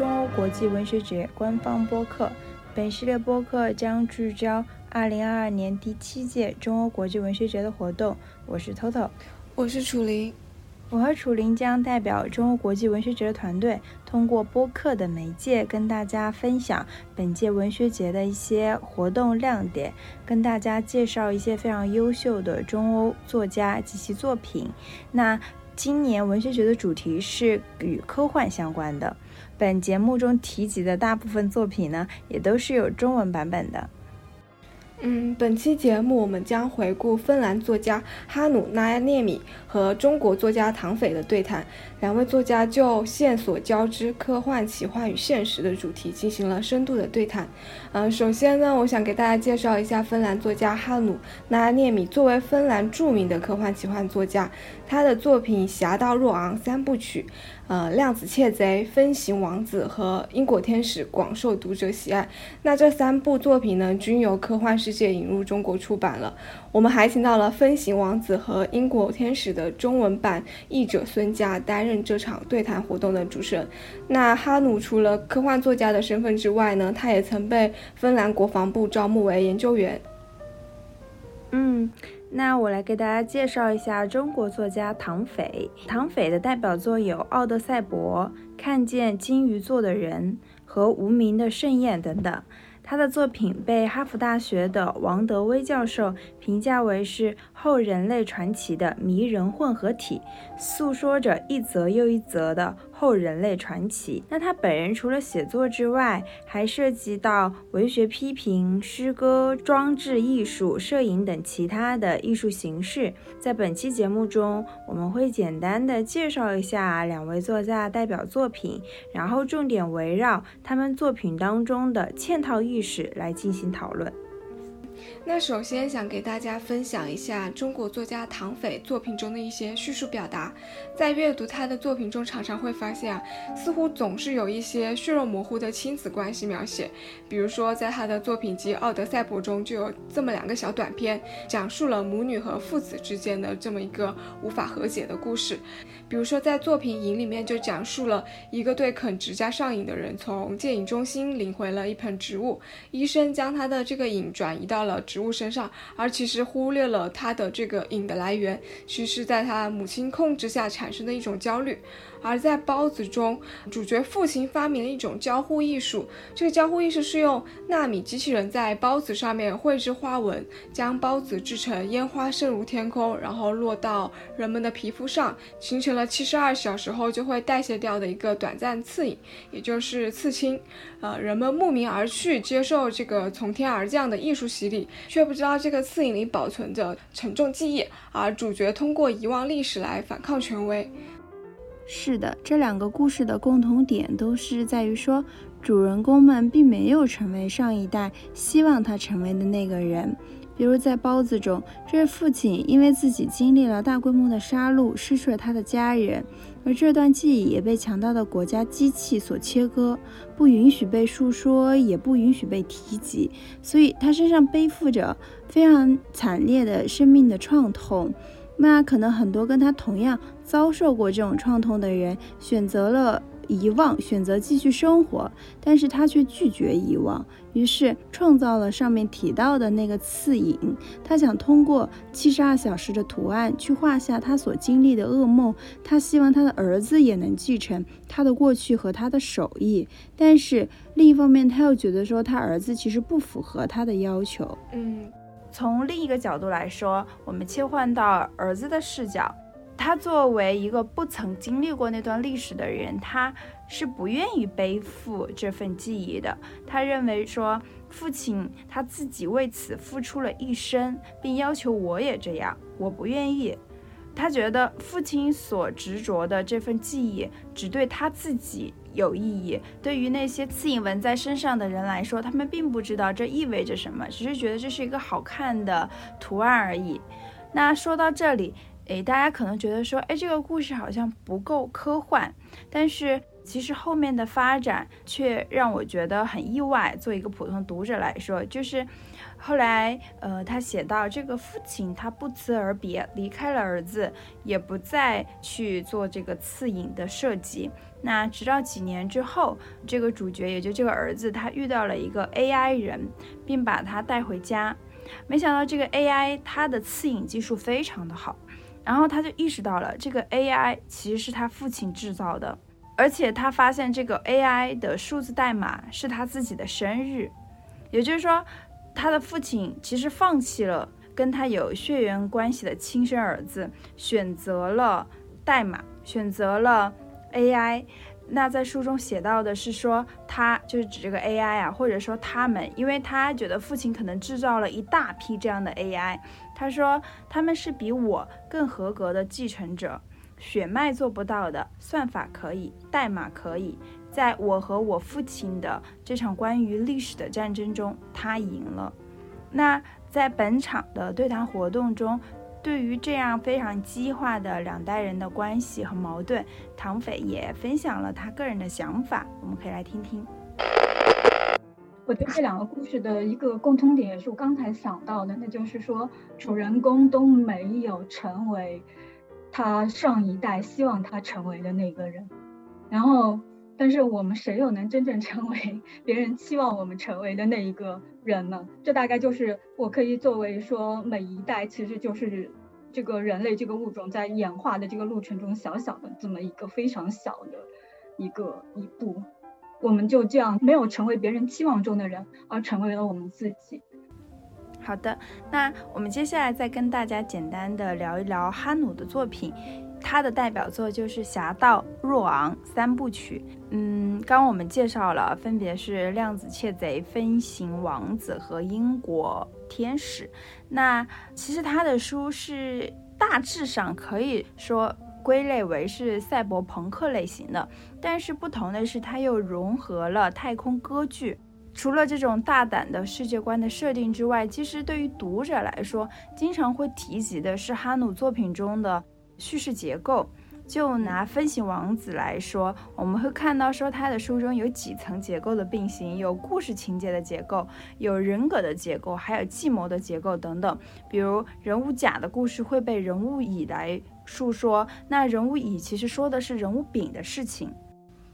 中欧国际文学节官方播客。本系列播客将聚焦2022年第七届中欧国际文学节的活动。我是 Toto，我是楚林。我和楚林将代表中欧国际文学节的团队，通过播客的媒介，跟大家分享本届文学节的一些活动亮点，跟大家介绍一些非常优秀的中欧作家及其作品。那今年文学节的主题是与科幻相关的。本节目中提及的大部分作品呢，也都是有中文版本的。嗯，本期节目我们将回顾芬兰作家哈努纳亚涅米和中国作家唐斐的对谈。两位作家就线索交织、科幻、奇幻与现实的主题进行了深度的对谈。嗯，首先呢，我想给大家介绍一下芬兰作家哈努纳亚涅米。作为芬兰著名的科幻奇幻作家，他的作品《侠盗若昂》三部曲。呃，量子窃贼、飞行王子和英国天使广受读者喜爱。那这三部作品呢，均由科幻世界引入中国出版了。我们还请到了《飞行王子》和《英国天使》的中文版译者孙佳担任这场对谈活动的主持人。那哈努除了科幻作家的身份之外呢，他也曾被芬兰国防部招募为研究员。嗯。那我来给大家介绍一下中国作家唐斐。唐斐的代表作有《奥德赛博》《看见金鱼座的人》和《无名的盛宴》等等。他的作品被哈佛大学的王德威教授评价为是后人类传奇的迷人混合体，诉说着一则又一则的。后人类传奇。那他本人除了写作之外，还涉及到文学批评、诗歌、装置艺术、摄影等其他的艺术形式。在本期节目中，我们会简单的介绍一下两位作家代表作品，然后重点围绕他们作品当中的嵌套意识来进行讨论。那首先想给大家分享一下中国作家唐斐作品中的一些叙述表达。在阅读他的作品中，常常会发现啊，似乎总是有一些血肉模糊的亲子关系描写。比如说，在他的作品集《奥德赛博》中，就有这么两个小短片，讲述了母女和父子之间的这么一个无法和解的故事。比如说，在作品《瘾》里面，就讲述了一个对啃指甲上瘾的人，从戒瘾中心领回了一盆植物，医生将他的这个瘾转移到了。植物身上，而其实忽略了他的这个瘾的来源，其实是在他母亲控制下产生的一种焦虑。而在包子中，主角父亲发明了一种交互艺术。这个交互艺术是用纳米机器人在包子上面绘制花纹，将包子制成烟花射入天空，然后落到人们的皮肤上，形成了七十二小时后就会代谢掉的一个短暂刺瘾，也就是刺青。呃，人们慕名而去，接受这个从天而降的艺术洗礼，却不知道这个刺影里保存着沉重记忆。而主角通过遗忘历史来反抗权威。是的，这两个故事的共同点都是在于说，主人公们并没有成为上一代希望他成为的那个人。比如在包子中，这位父亲因为自己经历了大规模的杀戮，失去了他的家人，而这段记忆也被强大的国家机器所切割，不允许被诉说，也不允许被提及，所以他身上背负着非常惨烈的生命的创痛。那可能很多跟他同样遭受过这种创痛的人，选择了遗忘，选择继续生活，但是他却拒绝遗忘，于是创造了上面提到的那个刺影。他想通过七十二小时的图案去画下他所经历的噩梦，他希望他的儿子也能继承他的过去和他的手艺，但是另一方面他又觉得说他儿子其实不符合他的要求，嗯。从另一个角度来说，我们切换到儿子的视角，他作为一个不曾经历过那段历史的人，他是不愿意背负这份记忆的。他认为说，父亲他自己为此付出了一生，并要求我也这样，我不愿意。他觉得父亲所执着的这份记忆，只对他自己。有意义。对于那些刺印纹在身上的人来说，他们并不知道这意味着什么，只是觉得这是一个好看的图案而已。那说到这里，诶，大家可能觉得说，诶，这个故事好像不够科幻。但是其实后面的发展却让我觉得很意外。作为一个普通读者来说，就是后来，呃，他写到这个父亲他不辞而别，离开了儿子，也不再去做这个刺影的设计。那直到几年之后，这个主角也就这个儿子，他遇到了一个 AI 人，并把他带回家。没想到这个 AI 它的刺影技术非常的好，然后他就意识到了这个 AI 其实是他父亲制造的。而且他发现这个 AI 的数字代码是他自己的生日，也就是说，他的父亲其实放弃了跟他有血缘关系的亲生儿子，选择了代码，选择了 AI。那在书中写到的是说，他就是指这个 AI 啊，或者说他们，因为他觉得父亲可能制造了一大批这样的 AI，他说他们是比我更合格的继承者。血脉做不到的，算法可以，代码可以。在我和我父亲的这场关于历史的战争中，他赢了。那在本场的对谈活动中，对于这样非常激化的两代人的关系和矛盾，唐斐也分享了他个人的想法，我们可以来听听。我对这两个故事的一个共通点，也是我刚才想到的，那就是说主人公都没有成为。他上一代希望他成为的那个人，然后，但是我们谁又能真正成为 别人期望我们成为的那一个人呢？这大概就是我可以作为说，每一代其实就是这个人类这个物种在演化的这个路程中小小的这么一个非常小的一个一步，我们就这样没有成为别人期望中的人，而成为了我们自己。好的，那我们接下来再跟大家简单的聊一聊哈努的作品，他的代表作就是《侠盗若昂》三部曲。嗯，刚我们介绍了，分别是《量子窃贼》《飞行王子》和《英国天使》。那其实他的书是大致上可以说归类为是赛博朋克类型的，但是不同的是，他又融合了太空歌剧。除了这种大胆的世界观的设定之外，其实对于读者来说，经常会提及的是哈努作品中的叙事结构。就拿《分形王子》来说，我们会看到说他的书中有几层结构的并行，有故事情节的结构，有人格的结构，还有计谋的结构等等。比如人物甲的故事会被人物乙来述说，那人物乙其实说的是人物丙的事情。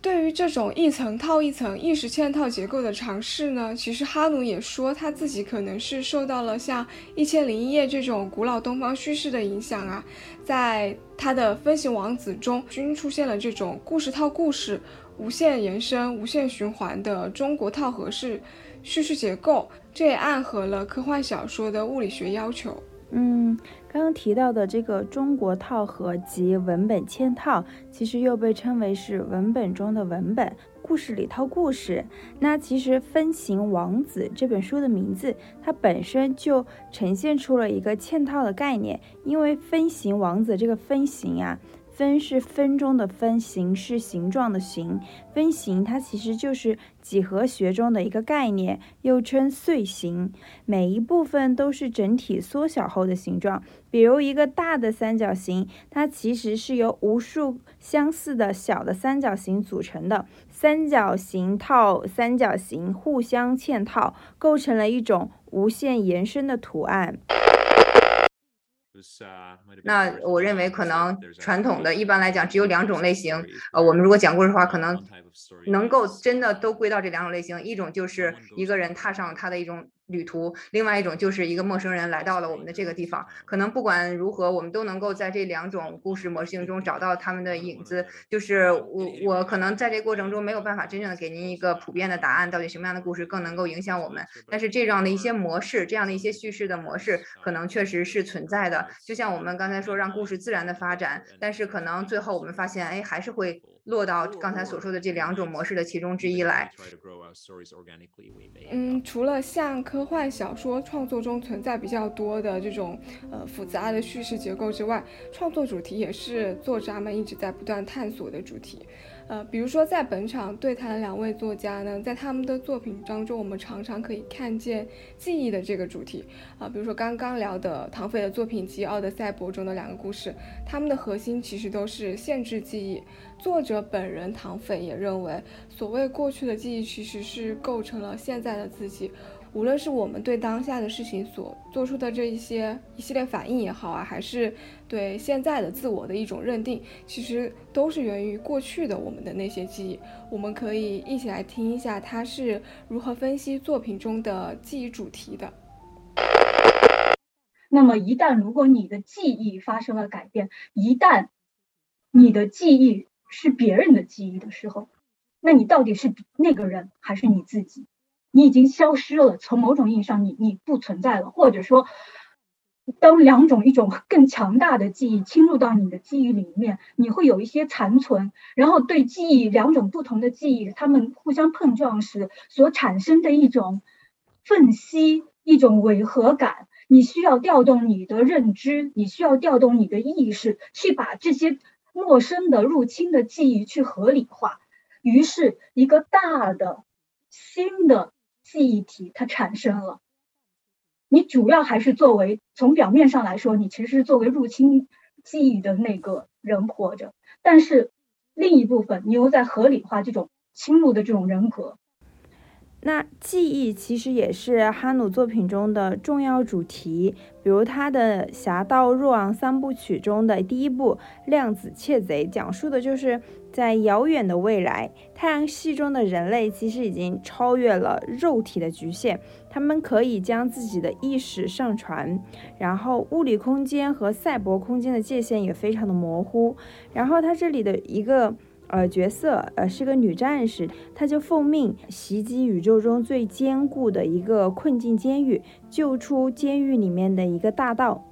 对于这种一层套一层、意识嵌套结构的尝试呢，其实哈努也说他自己可能是受到了像《一千零一夜》这种古老东方叙事的影响啊，在他的《分形王子》中均出现了这种故事套故事、无限延伸、无限循环的中国套盒式叙事结构，这也暗合了科幻小说的物理学要求。嗯。刚刚提到的这个中国套盒及文本嵌套，其实又被称为是文本中的文本，故事里套故事。那其实《分形王子》这本书的名字，它本身就呈现出了一个嵌套的概念，因为“分形王子”这个分形啊。分是分中的分，形是形状的形。分形它其实就是几何学中的一个概念，又称碎形。每一部分都是整体缩小后的形状。比如一个大的三角形，它其实是由无数相似的小的三角形组成的。三角形套三角形，互相嵌套，构成了一种无限延伸的图案。那我认为可能传统的一般来讲只有两种类型。呃，我们如果讲故事的话，可能能够真的都归到这两种类型。一种就是一个人踏上他的一种。旅途，另外一种就是一个陌生人来到了我们的这个地方，可能不管如何，我们都能够在这两种故事模型中找到他们的影子。就是我，我可能在这过程中没有办法真正的给您一个普遍的答案，到底什么样的故事更能够影响我们。但是这样的一些模式，这样的一些叙事的模式，可能确实是存在的。就像我们刚才说，让故事自然的发展，但是可能最后我们发现，哎，还是会。落到刚才所说的这两种模式的其中之一来。嗯，除了像科幻小说创作中存在比较多的这种呃复杂的叙事结构之外，创作主题也是作者们一直在不断探索的主题。呃，比如说在本场对谈的两位作家呢，在他们的作品当中，我们常常可以看见记忆的这个主题啊。比如说刚刚聊的唐斐的作品集《奥德赛博》中的两个故事，他们的核心其实都是限制记忆。作者本人唐斐也认为，所谓过去的记忆，其实是构成了现在的自己。无论是我们对当下的事情所做出的这一些一系列反应也好啊，还是对现在的自我的一种认定，其实都是源于过去的我们的那些记忆。我们可以一起来听一下他是如何分析作品中的记忆主题的。那么，一旦如果你的记忆发生了改变，一旦你的记忆是别人的记忆的时候，那你到底是那个人还是你自己？你已经消失了，从某种意义上，你你不存在了，或者说，当两种一种更强大的记忆侵入到你的记忆里面，你会有一些残存，然后对记忆两种不同的记忆，它们互相碰撞时所产生的一种缝隙、一种违和感，你需要调动你的认知，你需要调动你的意识，去把这些陌生的入侵的记忆去合理化，于是一个大的新的。记忆体它产生了，你主要还是作为从表面上来说，你其实是作为入侵记忆的那个人活着，但是另一部分你又在合理化这种侵入的这种人格。那记忆其实也是哈努作品中的重要主题，比如他的《侠盗若昂三部曲》中的第一部《量子窃贼》，讲述的就是在遥远的未来，太阳系中的人类其实已经超越了肉体的局限，他们可以将自己的意识上传，然后物理空间和赛博空间的界限也非常的模糊，然后他这里的一个。呃，角色呃是个女战士，她就奉命袭击宇宙中最坚固的一个困境监狱，救出监狱里面的一个大盗，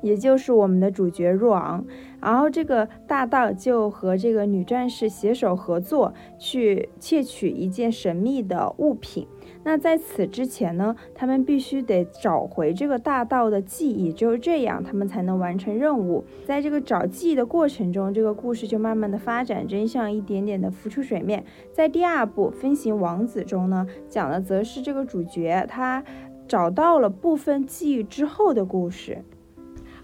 也就是我们的主角若昂。然后这个大盗就和这个女战士携手合作，去窃取一件神秘的物品。那在此之前呢，他们必须得找回这个大道的记忆，只有这样，他们才能完成任务。在这个找记忆的过程中，这个故事就慢慢的发展，真相一点点的浮出水面。在第二部《分行王子》中呢，讲的则是这个主角他找到了部分记忆之后的故事。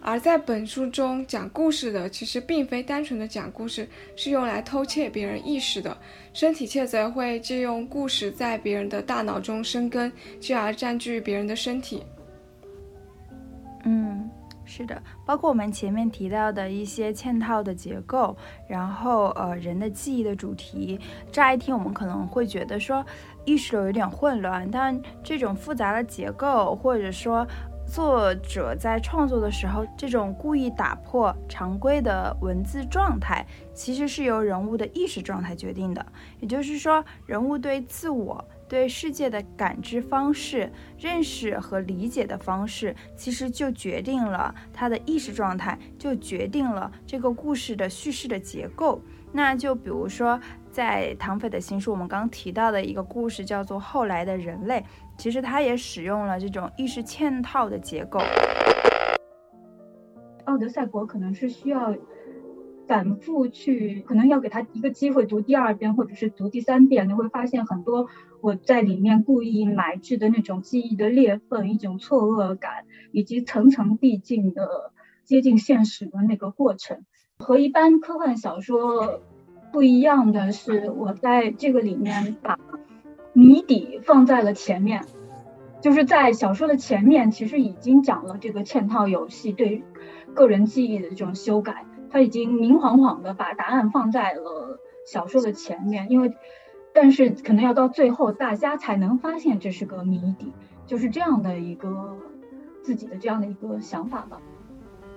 而在本书中讲故事的，其实并非单纯的讲故事，是用来偷窃别人意识的。身体窃贼会借用故事在别人的大脑中生根，进而占据别人的身体。嗯，是的，包括我们前面提到的一些嵌套的结构，然后呃人的记忆的主题，乍一听我们可能会觉得说意识流有点混乱，但这种复杂的结构或者说。作者在创作的时候，这种故意打破常规的文字状态，其实是由人物的意识状态决定的。也就是说，人物对自我、对世界的感知方式、认识和理解的方式，其实就决定了他的意识状态，就决定了这个故事的叙事的结构。那就比如说，在唐斐的新书，我们刚提到的一个故事叫做《后来的人类》。其实他也使用了这种意识嵌套的结构。奥德赛博可能是需要反复去，可能要给他一个机会读第二遍或者是读第三遍，你会发现很多我在里面故意埋置的那种记忆的裂缝，一种错愕感，以及层层递进的接近现实的那个过程。和一般科幻小说不一样的是，我在这个里面把。谜底放在了前面，就是在小说的前面，其实已经讲了这个嵌套游戏对个人记忆的这种修改，他已经明晃晃的把答案放在了小说的前面，因为，但是可能要到最后大家才能发现这是个谜底，就是这样的一个自己的这样的一个想法吧。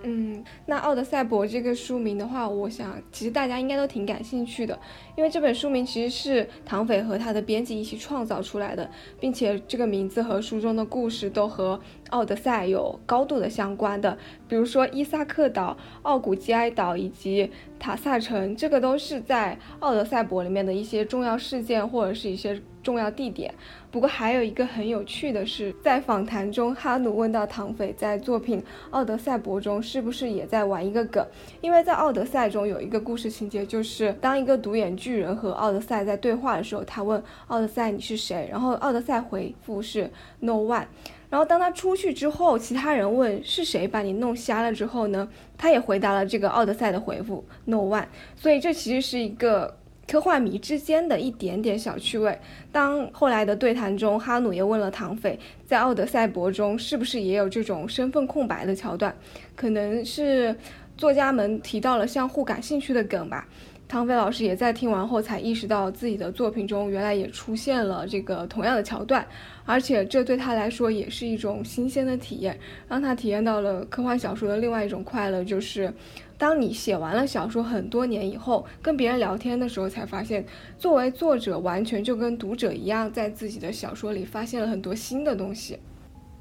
嗯，那《奥德赛博》这个书名的话，我想其实大家应该都挺感兴趣的，因为这本书名其实是唐斐和他的编辑一起创造出来的，并且这个名字和书中的故事都和《奥德赛有高度的相关的，比如说伊萨克岛、奥古基埃岛以及塔萨城，这个都是在奥德赛博里面的一些重要事件或者是一些重要地点。不过还有一个很有趣的是，在访谈中，哈努问到唐斐在作品《奥德赛博》中是不是也在玩一个梗，因为在《奥德赛》中有一个故事情节，就是当一个独眼巨人和奥德赛在对话的时候，他问奥德赛你是谁，然后奥德赛回复是 No one，然后当他出去之后，其他人问是谁把你弄瞎了之后呢，他也回答了这个奥德赛的回复 No one，所以这其实是一个。科幻迷之间的一点点小趣味。当后来的对谈中，哈努也问了唐斐，在《奥德赛博》中是不是也有这种身份空白的桥段？可能是作家们提到了相互感兴趣的梗吧。唐飞老师也在听完后才意识到，自己的作品中原来也出现了这个同样的桥段，而且这对他来说也是一种新鲜的体验，让他体验到了科幻小说的另外一种快乐，就是。当你写完了小说很多年以后，跟别人聊天的时候，才发现，作为作者完全就跟读者一样，在自己的小说里发现了很多新的东西。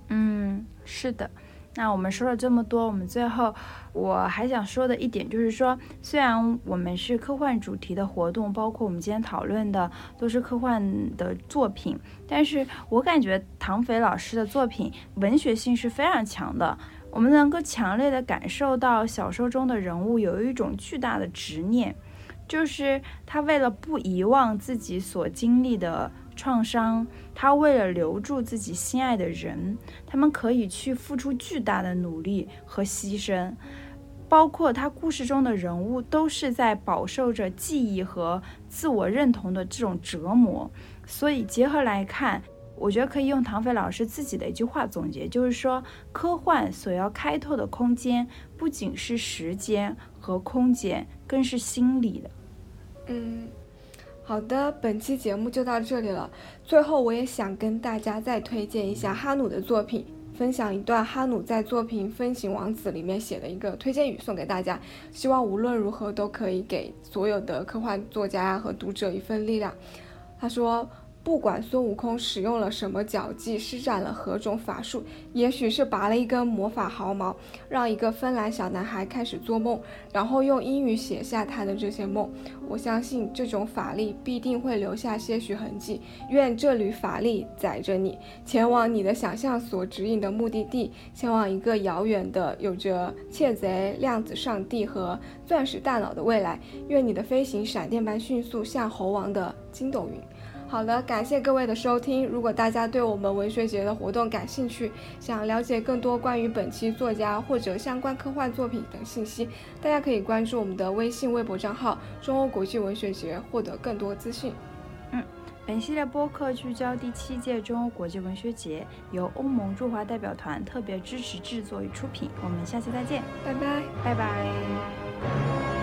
嗯，是的。那我们说了这么多，我们最后我还想说的一点就是说，虽然我们是科幻主题的活动，包括我们今天讨论的都是科幻的作品，但是我感觉唐斐老师的作品文学性是非常强的。我们能够强烈的感受到小说中的人物有一种巨大的执念，就是他为了不遗忘自己所经历的创伤，他为了留住自己心爱的人，他们可以去付出巨大的努力和牺牲，包括他故事中的人物都是在饱受着记忆和自我认同的这种折磨，所以结合来看。我觉得可以用唐斐老师自己的一句话总结，就是说，科幻所要开拓的空间不仅是时间和空间，更是心理的。嗯，好的，本期节目就到这里了。最后，我也想跟大家再推荐一下哈努的作品，分享一段哈努在作品《风行王子》里面写的一个推荐语送给大家，希望无论如何都可以给所有的科幻作家呀和读者一份力量。他说。不管孙悟空使用了什么脚技，施展了何种法术，也许是拔了一根魔法毫毛，让一个芬兰小男孩开始做梦，然后用英语写下他的这些梦。我相信这种法力必定会留下些许痕迹。愿这缕法力载着你，前往你的想象所指引的目的地，前往一个遥远的、有着窃贼、量子上帝和钻石大脑的未来。愿你的飞行闪电般迅速，像猴王的筋斗云。好了，感谢各位的收听。如果大家对我们文学节的活动感兴趣，想了解更多关于本期作家或者相关科幻作品等信息，大家可以关注我们的微信、微博账号“中欧国际文学节”，获得更多资讯。嗯，本系列播客聚焦第七届中欧国际文学节，由欧盟驻华代表团特别支持制作与出品。我们下期再见，拜拜，拜拜。